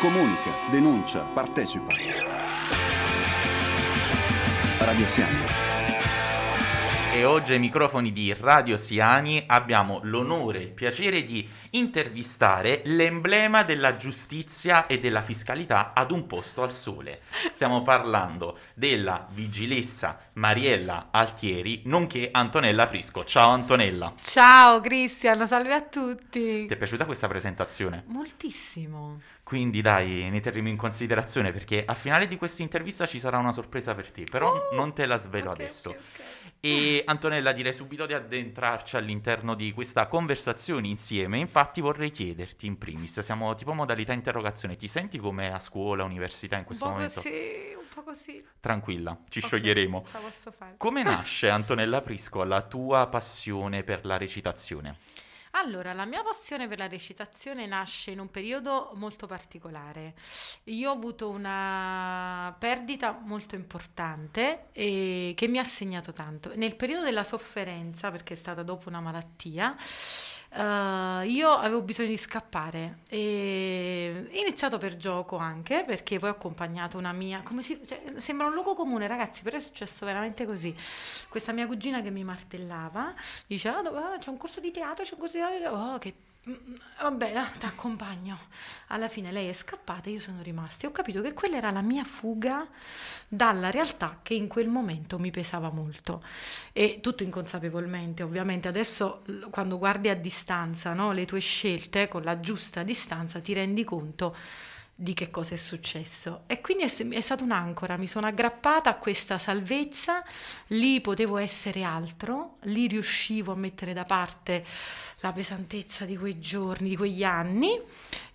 Comunica, denuncia, partecipa. Radio Siani. E oggi ai microfoni di Radio Siani abbiamo l'onore e il piacere di intervistare l'emblema della giustizia e della fiscalità ad un posto al sole. Stiamo parlando della vigilessa Mariella Altieri, nonché Antonella Prisco. Ciao Antonella. Ciao Cristian, salve a tutti. Ti è piaciuta questa presentazione? Moltissimo. Quindi dai, ne terremo in considerazione perché a finale di questa intervista ci sarà una sorpresa per te, però Oh, non te la svelo ok, adesso. ok, ok. E Antonella, direi subito di addentrarci all'interno di questa conversazione insieme. Infatti vorrei chiederti in primis, siamo tipo modalità interrogazione, ti senti come a scuola, università in Un questo po' momento? così, un po' così. Tranquilla, ci scioglieremo. Ce la posso fare. Come nasce Antonella Prisco la tua passione per la recitazione? Allora, la mia passione per la recitazione nasce in un periodo molto particolare. Io ho avuto una perdita molto importante che mi ha segnato tanto. Nel periodo della sofferenza, perché è stata dopo una malattia, eh, io avevo bisogno di scappare e iniziato per gioco anche perché poi ho accompagnato una mia, si, cioè, sembra un luogo comune ragazzi, però è successo veramente così. Questa mia cugina che mi martellava diceva, "Ah, ah, c'è un corso di teatro, c'è un corso di teatro, oh che... mm, Vabbè, ti accompagno. Alla fine lei è scappata e io sono rimasta e ho capito che quella era la mia fuga dalla realtà che in quel momento mi pesava molto. E tutto inconsapevolmente ovviamente. Adesso quando guardi a distanza no, le tue scelte con la giusta distanza ti rendi conto di che cosa è successo. E quindi è, è stata un'ancora mi sono aggrappata a questa salvezza lì potevo essere altro lì riuscivo a mettere da parte la pesantezza di quei giorni di quegli anni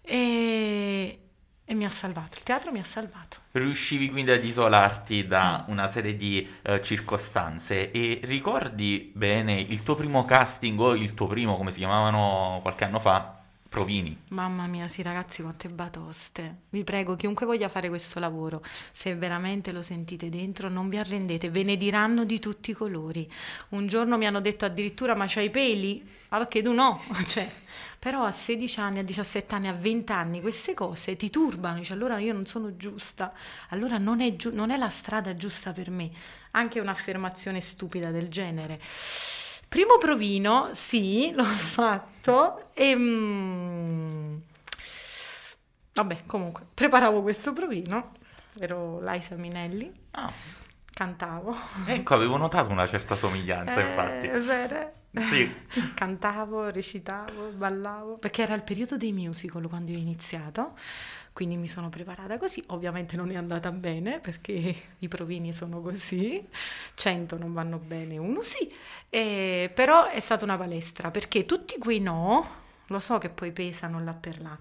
e, e mi ha salvato il teatro mi ha salvato. Riuscivi quindi ad isolarti da una serie di eh, circostanze e ricordi bene il tuo primo casting o il tuo primo, come si chiamavano qualche anno fa, provini? Mamma mia, sì ragazzi, quante batoste. Vi prego, chiunque voglia fare questo lavoro, se veramente lo sentite dentro, non vi arrendete, ve ne diranno di tutti i colori. Un giorno mi hanno detto addirittura, ma c'hai i peli? Ah, perché tu no? Cioè, però a 16 anni, a 17 anni, a 20 anni queste cose ti turbano, dici allora io non sono giusta, allora non è, giu- non è la strada giusta per me. Anche un'affermazione stupida del genere. Primo provino, sì, l'ho fatto e... mm, vabbè, comunque, preparavo questo provino, ero Laisa Minelli, Ah, cantavo. ecco, avevo notato una certa somiglianza, infatti. Eh, è vero. Sì. Cantavo, recitavo, ballavo, perché era il periodo dei musical quando io ho iniziato, quindi mi sono preparata così. Ovviamente non è andata bene perché i provini sono così, 100 non vanno bene, uno sì, Eh, però è stata una palestra perché tutti quei no, lo so che poi pesano là per là,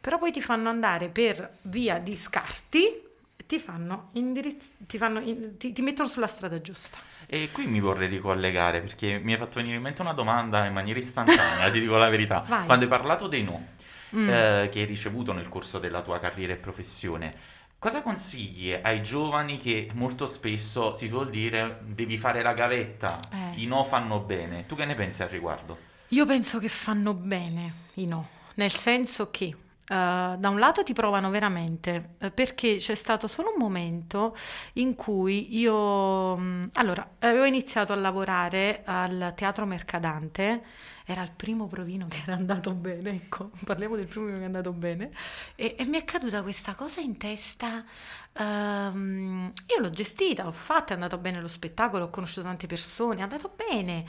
però poi ti fanno andare per via di scarti, ti fanno indirizz- ti, fanno in- ti- ti mettono sulla strada giusta. E qui mi vorrei ricollegare perché mi è fatto venire in mente una domanda in maniera istantanea, ti dico la verità. Vai. Quando hai parlato dei no Mm. eh, che hai ricevuto nel corso della tua carriera e professione, cosa consigli ai giovani che molto spesso si suol dire devi fare la gavetta, Eh. i no fanno bene? Tu che ne pensi al riguardo? Io penso che fanno bene i no, nel senso che eh, da un lato ti provano veramente, eh, perché c'è stato solo un momento in cui io, mh, allora, avevo iniziato a lavorare al Teatro Mercadante, era il primo provino che era andato bene, ecco, parliamo del primo che è andato bene, e, e mi è caduta questa cosa in testa, ehm, io l'ho gestita, l'ho fatta, è andato bene lo spettacolo, ho conosciuto tante persone, è andato bene,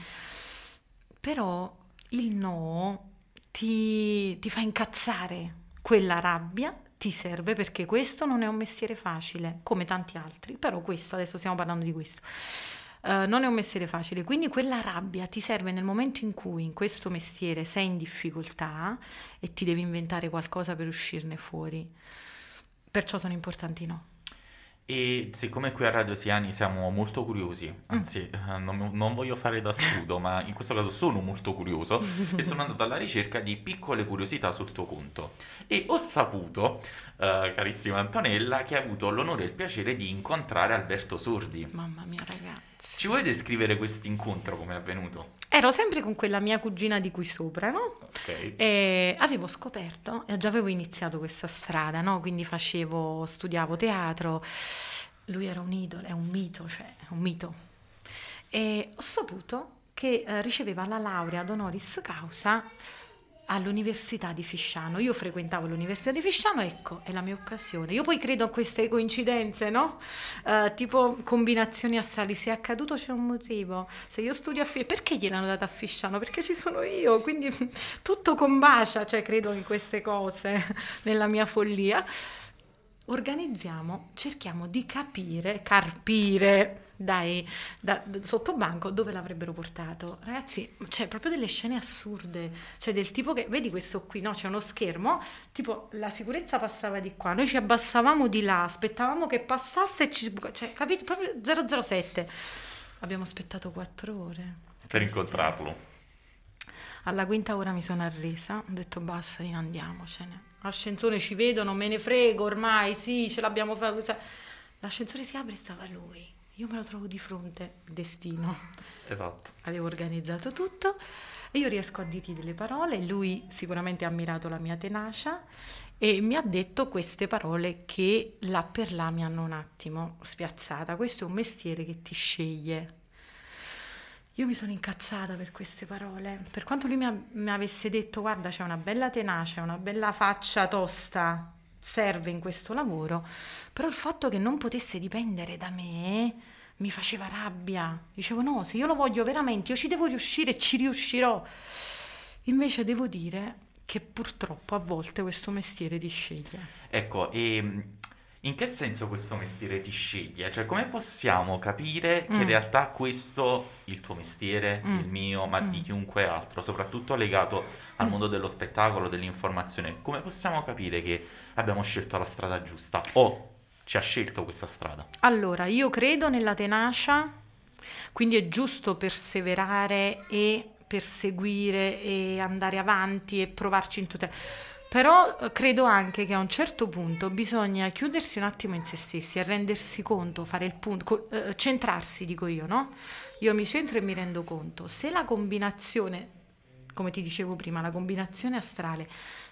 però il no ti, ti fa incazzare, quella rabbia ti serve perché questo non è un mestiere facile, come tanti altri, però questo, adesso stiamo parlando di questo. Eh, non è un mestiere facile, quindi quella rabbia ti serve nel momento in cui in questo mestiere sei in difficoltà e ti devi inventare qualcosa per uscirne fuori. Perciò sono importanti no. E siccome qui a Radio Siani siamo molto curiosi, Mm. anzi eh, non, non voglio fare da scudo, ma in questo caso sono molto curioso e sono andato alla ricerca di piccole curiosità sul tuo conto. E ho saputo, eh, carissima Antonella, che hai avuto l'onore e il piacere di incontrare Alberto Sordi. Mamma mia, ragazzi. Ragazzi. Ci vuoi descrivere questo incontro come è avvenuto? Ero sempre con quella mia cugina di qui sopra, no? Ok. E avevo scoperto, e già avevo iniziato questa strada, no? Quindi facevo, studiavo teatro, lui era un idolo, è un mito, cioè è un mito. E ho saputo che eh, riceveva la laurea ad honoris causa all'Università di Fisciano. Io frequentavo l'Università di Fisciano, ecco, è la mia occasione. Io poi credo a queste coincidenze, no? Eh, tipo combinazioni astrali. Se è accaduto c'è un motivo. Se io studio a Fisciano, perché gliel'hanno data a Fisciano? Perché ci sono io, quindi tutto combacia, cioè credo in queste cose, nella mia follia. Organizziamo, cerchiamo di capire, carpire dai, da, da- sotto banco dove l'avrebbero portato. Ragazzi, c'è proprio delle scene assurde, cioè del tipo che, vedi questo qui, no? C'è uno schermo, tipo la sicurezza passava di qua, noi ci abbassavamo di là, aspettavamo che passasse e ci... cioè, capito? Proprio 007. Abbiamo aspettato quattro ore. Per incontrarlo. Alla quinta ora mi sono arresa, ho detto basta, andiamocene. L'ascensore ci vedono, me ne frego ormai, sì, ce l'abbiamo fatto. cioè, l'ascensore si apre e stava lui. Io me lo trovo di fronte, destino. Esatto. Avevo organizzato tutto e io riesco a dirgli delle parole. Lui sicuramente ha ammirato la mia tenacia e mi ha detto queste parole che là per là mi hanno un attimo spiazzata. Questo è un mestiere che ti sceglie. Io mi sono incazzata per queste parole. Per quanto lui mi, a- mi avesse detto, guarda, c'è una bella tenacia, una bella faccia tosta, serve in questo lavoro, però il fatto che non potesse dipendere da me mi faceva rabbia. Dicevo, no, se io lo voglio veramente, io ci devo riuscire ci riuscirò. Invece devo dire che purtroppo a volte questo mestiere ti sceglie. Ecco, e mh, in che senso questo mestiere ti sceglie? Cioè, come possiamo capire che in Mm. realtà questo, il tuo mestiere, Mm. il mio, ma di Mm. chiunque altro, soprattutto legato al Mm. mondo dello spettacolo, dell'informazione, come possiamo capire che abbiamo scelto la strada giusta o ci ha scelto questa strada? Allora, io credo nella tenacia, quindi è giusto perseverare e perseguire e andare avanti e provarci in tutte. Però eh, credo anche che a un certo punto bisogna chiudersi un attimo in se stessi e rendersi conto, fare il punto, eh, centrarsi, dico io, no? Io mi centro e mi rendo conto. Se la combinazione, come ti dicevo prima, la combinazione astrale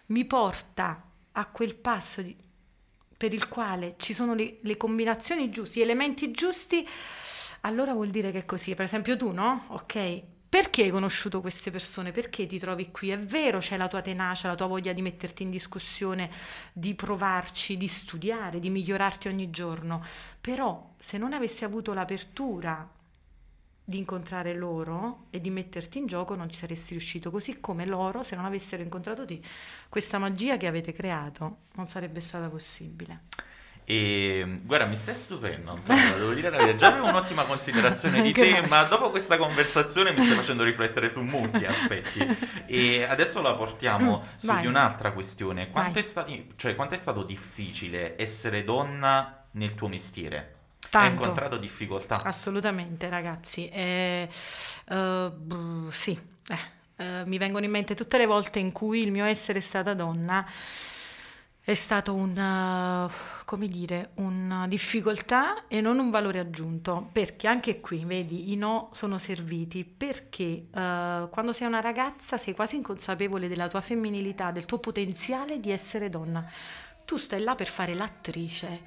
mi porta a quel passo di- per il quale ci sono le, le combinazioni giuste, gli elementi giusti, allora vuol dire che è così. Per esempio tu, no? Ok. Perché hai conosciuto queste persone? Perché ti trovi qui? È vero, c'è la tua tenacia, la tua voglia di metterti in discussione, di provarci, di studiare, di migliorarti ogni giorno. Però se non avessi avuto l'apertura di incontrare loro e di metterti in gioco, non ci saresti riuscito. Così come loro, se non avessero incontrato te, questa magia che avete creato non sarebbe stata possibile. E guarda, mi stai stupendo, Antonio, devo dire la verità. Già avevo un'ottima considerazione di te, ma dopo questa conversazione mi stai facendo riflettere su molti aspetti. E adesso la portiamo Mm, su vai. di un'altra questione. Quanto è, stati- cioè, quanto è stato difficile essere donna nel tuo mestiere? Hai Tanto. incontrato difficoltà? Assolutamente, ragazzi. Eh, brr, sì, eh, eh, mi vengono in mente tutte le volte in cui il mio essere stata donna è stato un, eh, come dire, una difficoltà e non un valore aggiunto, perché anche qui, vedi, i no sono serviti, perché eh, quando sei una ragazza sei quasi inconsapevole della tua femminilità, del tuo potenziale di essere donna. Tu stai là per fare l'attrice,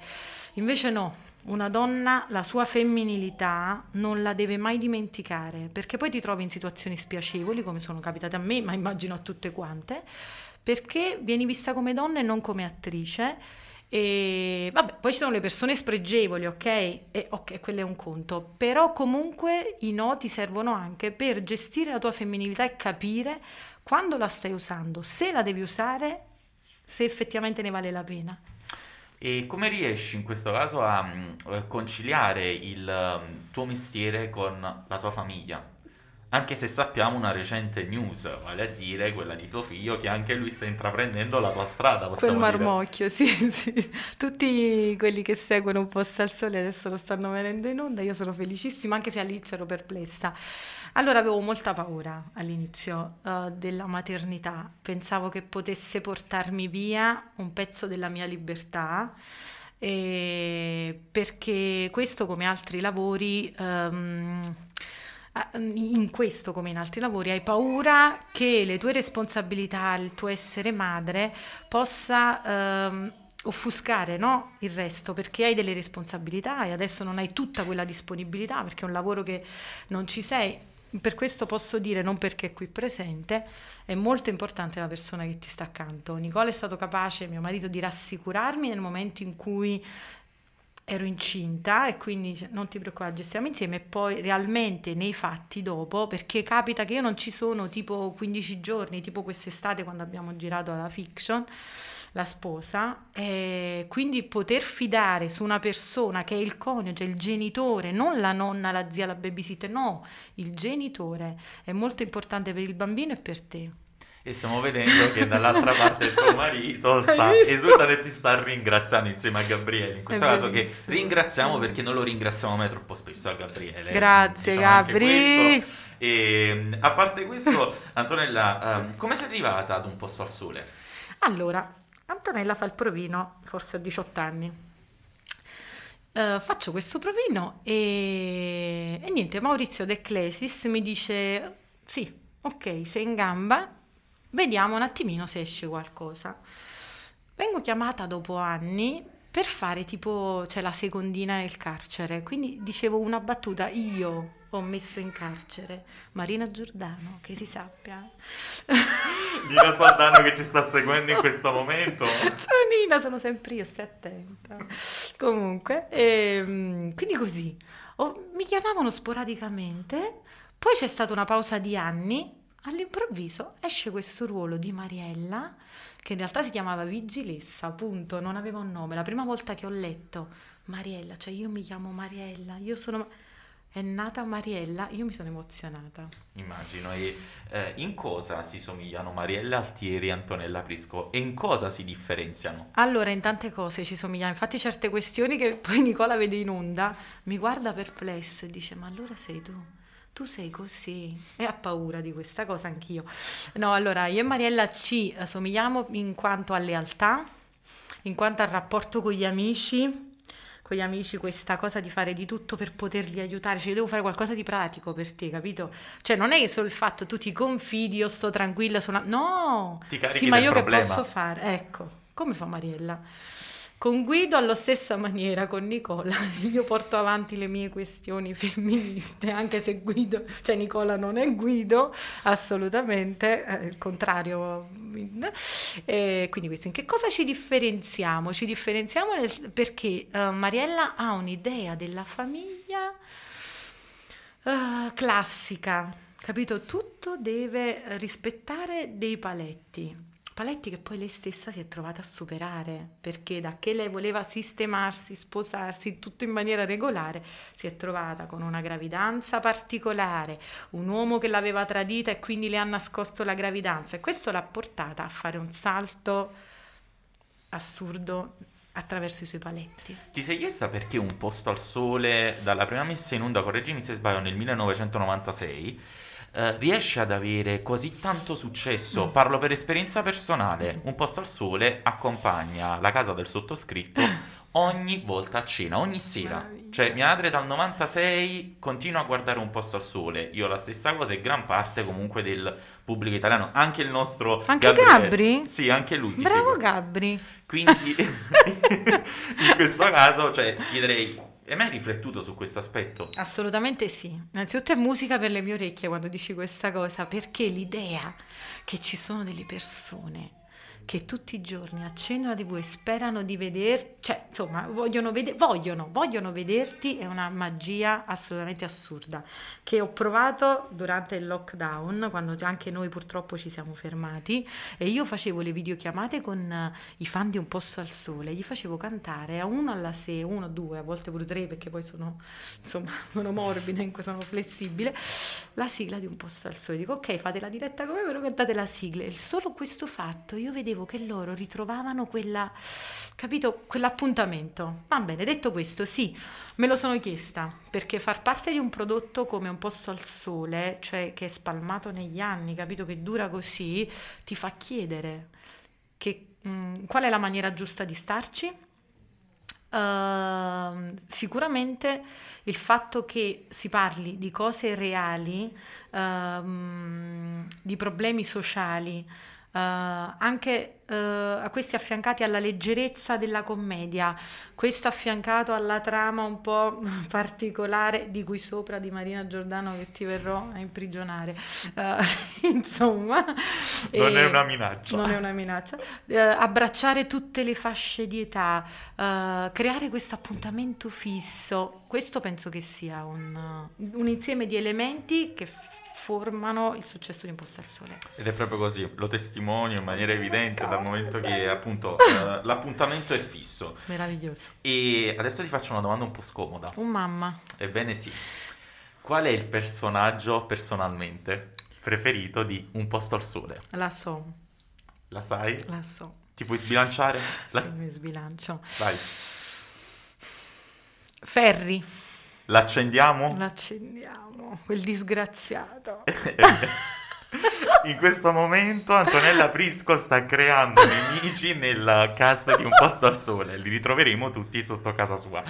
invece no, una donna la sua femminilità non la deve mai dimenticare, perché poi ti trovi in situazioni spiacevoli, come sono capitate a me, ma immagino a tutte quante, perché vieni vista come donna e non come attrice. E vabbè, poi ci sono le persone spregevoli, ok? E ok, quello è un conto. Però comunque i no ti servono anche per gestire la tua femminilità e capire quando la stai usando, se la devi usare, se effettivamente ne vale la pena. E come riesci in questo caso a mm, conciliare il mm, tuo mestiere con la tua famiglia? Anche se sappiamo una recente news, vale a dire quella di tuo figlio, che anche lui sta intraprendendo la tua strada, Quel possiamo dire. marmocchio, sì, sì. Tutti quelli che seguono un posto al sole adesso lo stanno venendo in onda. Io sono felicissima, anche se all'inizio ero perplessa. Allora avevo molta paura all'inizio eh, della maternità. Pensavo che potesse portarmi via un pezzo della mia libertà e perché questo come altri lavori... Um, in questo come in altri lavori hai paura che le tue responsabilità, il tuo essere madre possa ehm, offuscare no? il resto perché hai delle responsabilità e adesso non hai tutta quella disponibilità perché è un lavoro che non ci sei per questo posso dire, non perché è qui presente, è molto importante la persona che ti sta accanto. Nicola è stato capace, mio marito, di rassicurarmi nel momento in cui ero incinta e quindi non ti preoccupare, gestiamo insieme e poi realmente nei fatti dopo, perché capita che io non ci sono tipo 15 giorni, tipo quest'estate quando abbiamo girato la fiction, la sposa, e quindi poter fidare su una persona che è il coniuge, il genitore, non la nonna, la zia, la babysitter, no, il genitore è molto importante per il bambino e per te. E stiamo vedendo che dall'altra parte il tuo marito sta esultando e ti sta ringraziando insieme a Gabriele. In questo è caso bellissimo. che ringraziamo perché non lo ringraziamo mai troppo spesso a Gabriele. Grazie diciamo Gabri. E a parte questo, Antonella, um, come sei arrivata ad un posto al sole? Allora, Antonella fa il provino, forse a 18 anni. Uh, faccio questo provino e, e niente, Maurizio De Clesis mi dice sì, ok, sei in gamba, vediamo un attimino se esce qualcosa. Vengo chiamata dopo anni per fare tipo, cioè la secondina nel carcere, quindi dicevo una battuta, io ho messo in carcere Marina Giordano, che si sappia. Nina Saldano che ci sta seguendo in questo momento. Sono Nina, sono sempre io, stai attenta. Comunque, ehm, quindi così, oh, mi chiamavano sporadicamente, poi c'è stata una pausa di anni, all'improvviso esce questo ruolo di Mariella, che in realtà si chiamava Vigilessa, appunto, non aveva un nome. La prima volta che ho letto Mariella, cioè io mi chiamo Mariella, io sono è nata Mariella, io mi sono emozionata. Immagino, e eh, in cosa si somigliano Mariella Altieri e Antonella Prisco e in cosa si differenziano? Allora, in tante cose ci somigliano, infatti certe questioni che poi Nicola vede in onda, mi guarda perplesso e dice ma allora sei tu? Tu sei così e ha paura di questa cosa anch'io. No, allora io e Mariella ci somigliamo in quanto a lealtà, in quanto al rapporto con gli amici, con gli amici questa cosa di fare di tutto per poterli aiutare, cioè io devo fare qualcosa di pratico per te, capito? Cioè non è solo il fatto tu ti confidi, io sto tranquilla, sono... no! Ti sì, ma io problema. che posso fare? Ecco, come fa Mariella? Con Guido alla stessa maniera, con Nicola, io porto avanti le mie questioni femministe, anche se Guido, cioè Nicola non è Guido, assolutamente, eh, il contrario. E quindi questo, in che cosa ci differenziamo? Ci differenziamo nel, perché uh, Mariella ha un'idea della famiglia uh, classica, capito? Tutto deve rispettare dei paletti Paletti che poi lei stessa si è trovata a superare, perché da che lei voleva sistemarsi, sposarsi, tutto in maniera regolare, si è trovata con una gravidanza particolare, un uomo che l'aveva tradita e quindi le ha nascosto la gravidanza e questo l'ha portata a fare un salto assurdo attraverso i suoi paletti. Ti sei chiesta perché un posto al sole dalla prima messa in onda, correggimi se sbaglio, nel 1996 eh, riesce ad avere così tanto successo, mm. parlo per esperienza personale, un posto al sole accompagna la casa del sottoscritto ogni volta a cena, ogni sera. Cioè mia madre dal 96 continua a guardare un posto al sole, io la stessa cosa e gran parte comunque del pubblico italiano, anche il nostro Anche Gabriele. Gabri? Sì, anche lui. Bravo segue. Gabri. Quindi in questo caso, cioè, chiederei hai mai riflettuto su questo aspetto? Assolutamente sì. Innanzitutto è musica per le mie orecchie quando dici questa cosa, perché l'idea che ci sono delle persone che tutti i giorni accendono la TV e sperano di vederti, cioè insomma vogliono, vede- vogliono, vogliono vederti, è una magia assolutamente assurda che ho provato durante il lockdown, quando anche noi purtroppo ci siamo fermati e io facevo le videochiamate con uh, i fan di Un Posto al Sole, gli facevo cantare a uno alla sera, uno, due, a volte pure tre perché poi sono, insomma, sono morbida, sono flessibile, la sigla di Un Posto al Sole. Dico ok, fate la diretta come però cantate la sigla. E solo questo fatto io vedevo vedevo che loro ritrovavano quella, capito, quell'appuntamento. Va bene, detto questo, sì, me lo sono chiesta, perché far parte di un prodotto come un posto al sole, cioè che è spalmato negli anni, capito, che dura così, ti fa chiedere che, mh, qual è la maniera giusta di starci, uh, sicuramente il fatto che si parli di cose reali, uh, di problemi sociali, anche uh, a questi affiancati alla leggerezza della commedia, questo affiancato alla trama un po' particolare di cui sopra di Marina Giordano che ti verrò a imprigionare. Uh, insomma, non è una minaccia. Non è una minaccia. abbracciare tutte le fasce di età, creare questo appuntamento fisso, questo penso che sia un, un insieme di elementi che formano il successo di Imposta al Sole. Ed è proprio così, lo testimonio in maniera evidente dal momento che appunto uh, l'appuntamento è fisso. Meraviglioso. E adesso ti faccio una domanda un po' scomoda. Un mamma. Ebbene sì. Qual è il personaggio personalmente preferito di Un posto al sole? La so. La sai? La so. Ti puoi sbilanciare? La... Sì, mi sbilancio. Vai. Ferri. L'accendiamo? L'accendiamo, quel disgraziato. In questo momento Antonella Prisco sta creando nemici nel cast di Un posto al sole, li ritroveremo tutti sotto casa sua.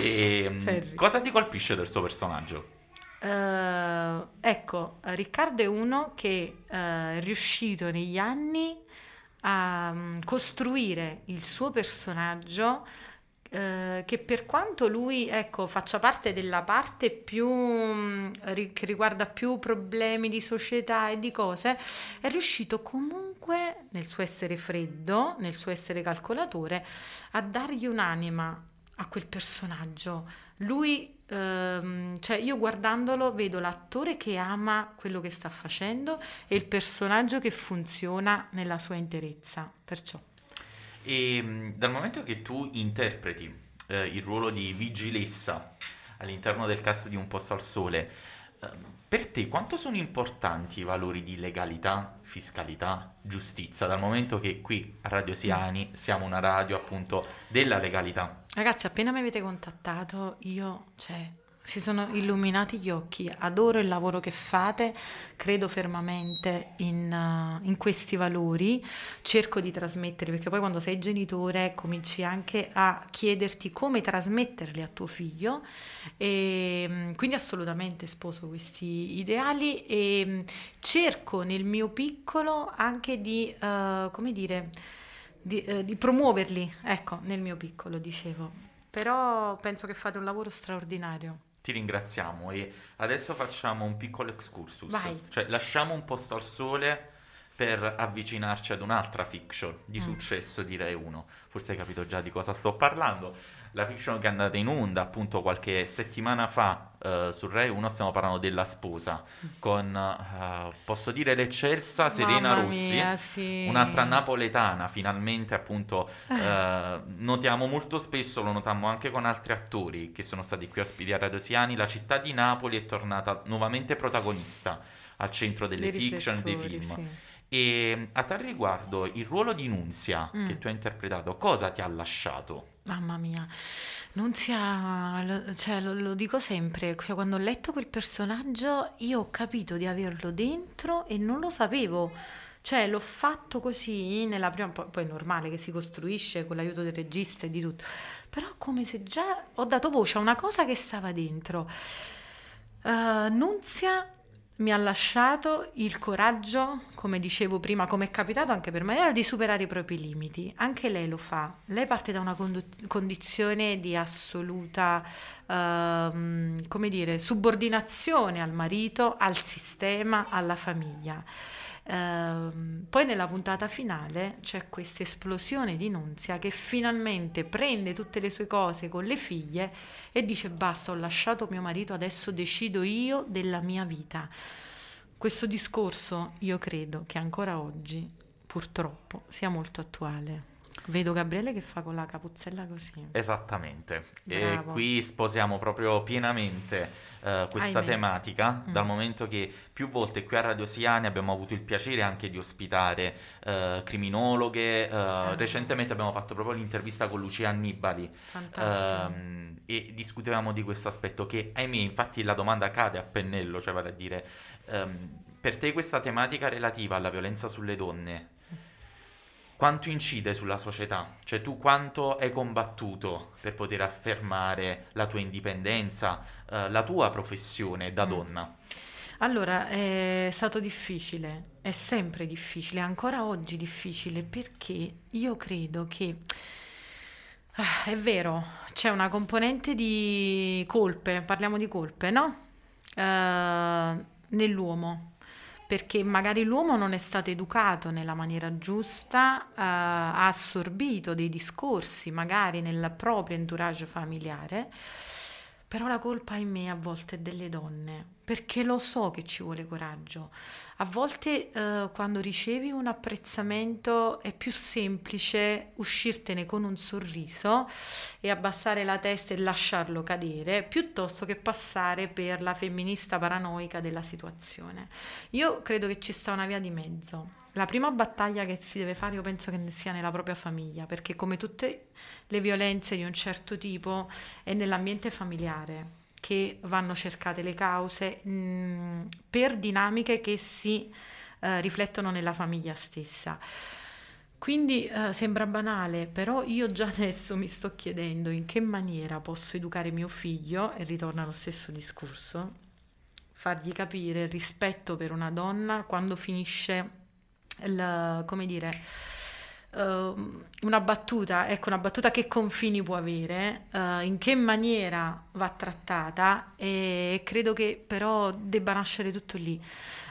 E, ehm, cosa ti colpisce del suo personaggio? Uh, ecco, Riccardo è uno che uh, è riuscito negli anni a um, costruire il suo personaggio eh, che per quanto lui ecco, faccia parte della parte più mm, che riguarda più problemi di società e di cose, è riuscito comunque nel suo essere freddo, nel suo essere calcolatore, a dargli un'anima a quel personaggio. Lui, ehm, cioè io guardandolo vedo l'attore che ama quello che sta facendo e il personaggio che funziona nella sua interezza. Perciò. E mm, dal momento che tu interpreti eh, il ruolo di vigilessa all'interno del cast di Un posto al sole, eh, per te quanto sono importanti i valori di legalità, fiscalità, giustizia, dal momento che qui a Radio Siani siamo una radio appunto della legalità? Ragazzi, appena mi avete contattato, io, cioè, si sono illuminati gli occhi, adoro il lavoro che fate, credo fermamente in, uh, in, questi valori, cerco di trasmetterli perché poi quando sei genitore cominci anche a chiederti come trasmetterli a tuo figlio. E mm, quindi assolutamente sposo questi ideali e mm, cerco nel mio piccolo anche di, uh, come dire, di, uh, di promuoverli, ecco, nel mio piccolo dicevo, però penso che fate un lavoro straordinario. Ti ringraziamo e adesso facciamo un piccolo excursus. Vai. Cioè lasciamo un posto al sole per avvicinarci ad un'altra fiction di mm. successo direi uno. Forse hai capito già di cosa sto parlando la fiction che è andata in onda appunto qualche settimana fa uh, su Rai 1 stiamo parlando della sposa con uh, posso dire l'eccelsa Serena Mamma Rossi mia, sì. un'altra napoletana finalmente appunto uh, notiamo molto spesso lo notammo anche con altri attori che sono stati qui ospiti a Radio Siani la città di Napoli è tornata nuovamente protagonista al centro delle dei fiction dei film sì. E a tal riguardo il ruolo di Nunzia mm. che tu hai interpretato cosa ti ha lasciato? Mamma mia, Nunzia, lo, cioè, lo, lo dico sempre, cioè, quando ho letto quel personaggio io ho capito di averlo dentro e non lo sapevo. Cioè, l'ho fatto così nella prima, poi, poi è normale che si costruisce con l'aiuto del regista e di tutto, però come se già ho dato voce a una cosa che stava dentro. Uh, Nunzia mi ha lasciato il coraggio, come dicevo prima, come è capitato anche per Mariela, di superare i propri limiti. Anche lei lo fa. Lei parte da una condu- condizione di assoluta, uh, come dire, subordinazione al marito, al sistema, alla famiglia. Uh, poi nella puntata finale c'è questa esplosione di Nunzia che finalmente prende tutte le sue cose con le figlie e dice basta, ho lasciato mio marito, adesso decido io della mia vita. Questo discorso io credo che ancora oggi purtroppo sia molto attuale. Vedo Gabriele che fa con la capuzzella così. Esattamente. Bravo. E qui sposiamo proprio pienamente uh, questa Ahimè. tematica, mm. dal momento che più volte qui a Radio Siani abbiamo avuto il piacere anche di ospitare uh, criminologhe. Uh, ah. Recentemente abbiamo fatto proprio l'intervista con Lucia Annibali. Uh, e discutevamo di questo aspetto che, ahimè, infatti la domanda cade a pennello, cioè vale a dire, um, per te questa tematica relativa alla violenza sulle donne quanto incide sulla società? Cioè tu quanto hai combattuto per poter affermare la tua indipendenza, eh, la tua professione da Mm. donna? Allora, è stato difficile, è sempre difficile, ancora oggi difficile perché io credo che ah, è vero, c'è una componente di colpe, parliamo di colpe, no? Eh, nell'uomo, perché magari l'uomo non è stato educato nella maniera giusta, eh, ha assorbito dei discorsi magari nel proprio entourage familiare. Però la colpa in me a volte è delle donne, perché lo so che ci vuole coraggio. A volte eh, quando ricevi un apprezzamento è più semplice uscirtene con un sorriso e abbassare la testa e lasciarlo cadere, piuttosto che passare per la femminista paranoica della situazione. Io credo che ci sta una via di mezzo. La prima battaglia che si deve fare io penso che sia nella propria famiglia, perché come tutte le violenze di un certo tipo è nell'ambiente familiare che vanno cercate le cause mh, per dinamiche che si eh, riflettono nella famiglia stessa. Quindi eh, sembra banale, però io già adesso mi sto chiedendo in che maniera posso educare mio figlio, e ritorna allo stesso discorso, fargli capire il rispetto per una donna quando finisce il, come dire, uh, una battuta, ecco, una battuta che confini può avere, uh, in che maniera va trattata e credo che però debba nascere tutto lì.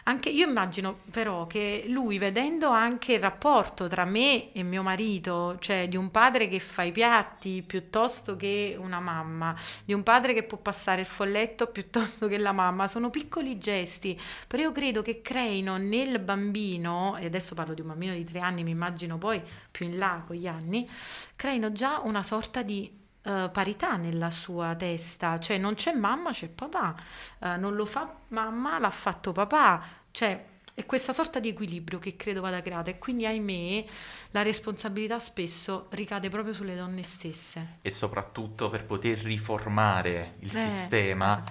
Anche io immagino però che lui vedendo anche il rapporto tra me e mio marito, cioè di un padre che fa i piatti piuttosto che una mamma, di un padre che può passare il folletto piuttosto che la mamma, sono piccoli gesti, però io credo che creino nel bambino, e adesso parlo di un bambino di tre anni, mi immagino poi più in là con gli anni, creino già una sorta di Uh, parità nella sua testa, cioè non c'è mamma, c'è papà, uh, non lo fa mamma, l'ha fatto papà, cioè è questa sorta di equilibrio che credo vada creata e quindi ahimè la responsabilità spesso ricade proprio sulle donne stesse. E soprattutto per poter riformare il Eh. sistema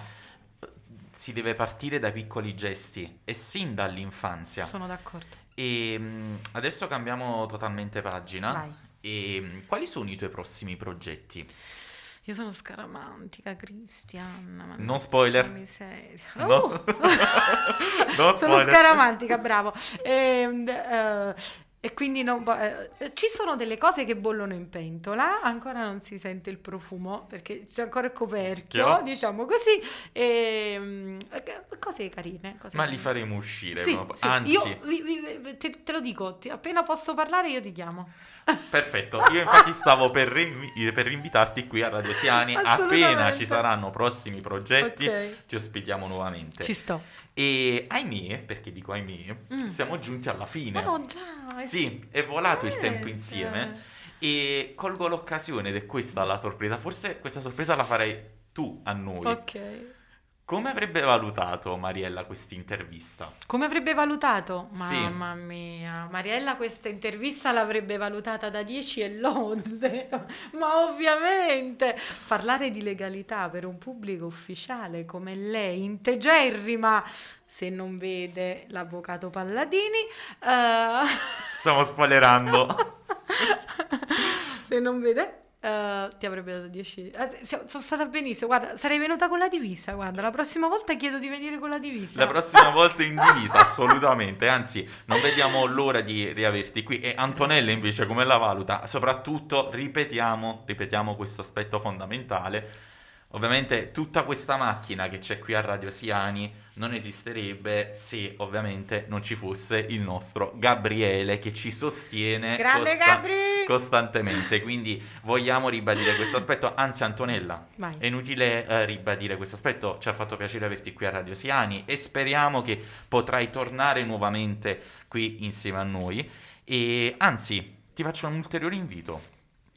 si deve partire dai piccoli gesti e sin dall'infanzia. Sono d'accordo. E mh, adesso cambiamo totalmente pagina. Vai. E mh, quali sono i tuoi prossimi progetti? Io sono scaramantica, Cristiana. Non spoiler. Miseria. No. Oh! No sono spoiler. scaramantica, bravo. Ehm, eh, E quindi non eh, ci sono delle cose che bollono in pentola, ancora non si sente il profumo perché c'è ancora il coperchio, Chiaro. diciamo così, e, mm, cose carine. cose Ma li carine. faremo uscire. Sì, sì, Anzi, io vi- vi- te, te lo dico, ti- appena posso parlare io ti chiamo. perfetto. Io infatti stavo per, rinvi- per invitarti qui a Radio Siani. Appena ci saranno prossimi progetti, Ok. ti ospitiamo nuovamente. Ci sto. E ahimè, perché dico ahimè, Mm. siamo giunti alla fine. No, già. è- Sì, è volato il tempo insieme e colgo l'occasione ed è questa la sorpresa. Forse questa sorpresa la farei tu a noi. Ok. Come avrebbe valutato Mariella questa intervista? Come avrebbe valutato? Sì. Mamma mia, Mariella questa intervista l'avrebbe valutata da 10 e lode, ma ovviamente parlare di legalità per un pubblico ufficiale come lei, integerrima, se non vede l'avvocato Palladini, eh, Stiamo spoilerando. se non vede... eh, ti avrebbe dato 10 eh, sono stata benissimo guarda sarei venuta con la divisa guarda la prossima volta chiedo di venire con la divisa La prossima volta in divisa, assolutamente. Anzi, non vediamo l'ora di riaverti qui. E Antonella invece come la valuta? Soprattutto, ripetiamo, ripetiamo questo aspetto fondamentale. Ovviamente tutta questa macchina che c'è qui a Radio Siani non esisterebbe se ovviamente non ci fosse il nostro Gabriele che ci sostiene costa- costantemente. Quindi vogliamo ribadire questo aspetto. Anzi, Antonella, vai è inutile eh, ribadire questo aspetto, ci ha fatto piacere averti qui a Radio Siani e speriamo che potrai tornare nuovamente qui insieme a noi. E anzi, ti faccio un ulteriore invito.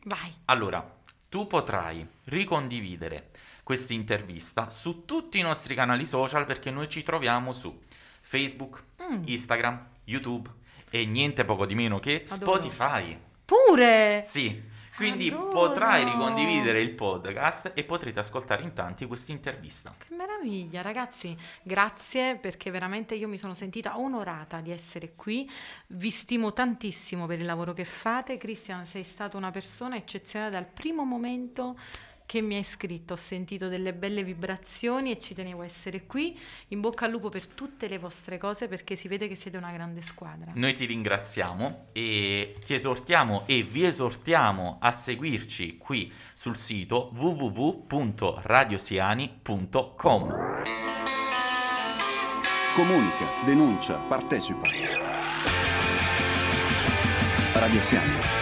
vai Allora, tu potrai ricondividere questa intervista su tutti i nostri canali social perché noi ci troviamo su Facebook, Mm. Instagram, YouTube e niente poco di meno che Adoro. Spotify. pure Sì, Quindi Adoro. potrai ricondividere il podcast e potrete ascoltare in tanti questa intervista. Che meraviglia, ragazzi, grazie perché veramente io mi sono sentita onorata di essere qui, vi stimo tantissimo per il lavoro che fate, Cristian sei stata una persona eccezionale dal primo momento che mi hai scritto, ho sentito delle belle vibrazioni e ci tenevo a essere qui, in bocca al lupo per tutte le vostre cose perché si vede che siete una grande squadra. Noi ti ringraziamo e ti esortiamo e vi esortiamo a seguirci qui sul sito www.radiosiani.com. Comunica, denuncia, partecipa. Radio Siani.